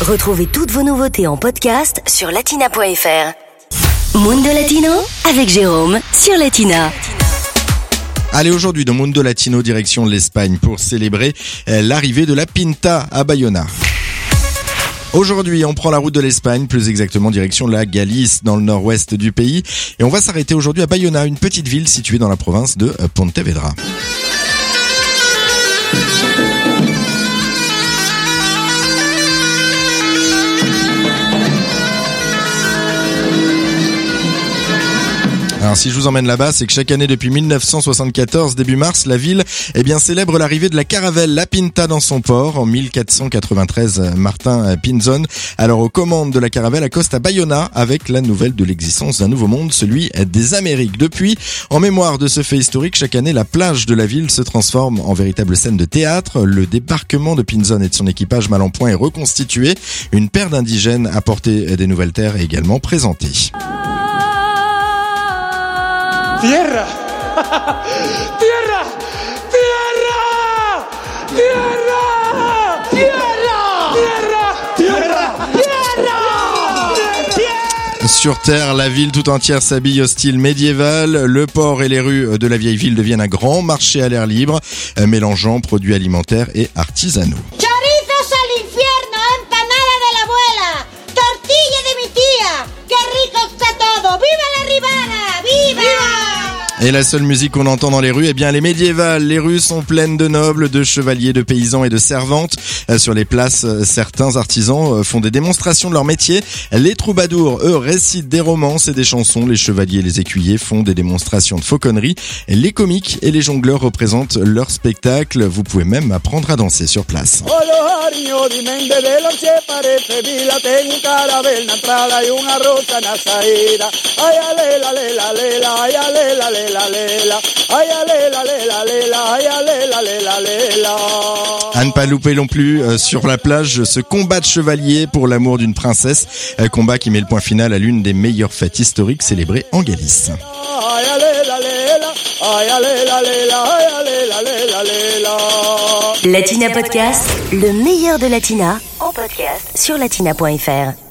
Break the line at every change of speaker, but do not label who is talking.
Retrouvez toutes vos nouveautés en podcast sur latina.fr. Mundo Latino avec Jérôme sur Latina.
Allez, aujourd'hui dans Mundo Latino, direction l'Espagne pour célébrer euh, l'arrivée de la Pinta à Bayona. Aujourd'hui, on prend la route de l'Espagne, plus exactement direction la Galice, dans le nord-ouest du pays. Et on va s'arrêter aujourd'hui à Bayona, une petite ville située dans la province de euh, Pontevedra. Si je vous emmène là-bas, c'est que chaque année depuis 1974, début mars, la ville eh bien, célèbre l'arrivée de la caravelle La Pinta dans son port. En 1493, Martin Pinzon, alors aux commandes de la caravelle, accoste à Bayona avec la nouvelle de l'existence d'un nouveau monde, celui des Amériques. Depuis, en mémoire de ce fait historique, chaque année, la plage de la ville se transforme en véritable scène de théâtre. Le débarquement de Pinzon et de son équipage mal en point est reconstitué. Une paire d'indigènes apporté des nouvelles terres est également présentée.
Tierra. Tierra. Tierra. Tierra. Tierra. Tierra. Tierra.
Sur Terre, la ville tout entière s'habille au style médiéval. Le port et les rues de la vieille ville deviennent un grand marché à l'air libre, mélangeant produits alimentaires et artisanaux. Et la seule musique qu'on entend dans les rues, eh bien, elle est médiévale. Les rues sont pleines de nobles, de chevaliers, de paysans et de servantes. Euh, Sur les places, euh, certains artisans euh, font des démonstrations de leur métier. Les troubadours, eux, récitent des romances et des chansons. Les chevaliers et les écuyers font des démonstrations de fauconnerie. Les comiques et les jongleurs représentent leur spectacle. Vous pouvez même apprendre à danser sur place. À ne pas louper non plus euh, sur la plage ce combat de chevalier pour l'amour d'une princesse, Un combat qui met le point final à l'une des meilleures fêtes historiques célébrées en Galice.
Latina Podcast, le meilleur de Latina en podcast sur latina.fr.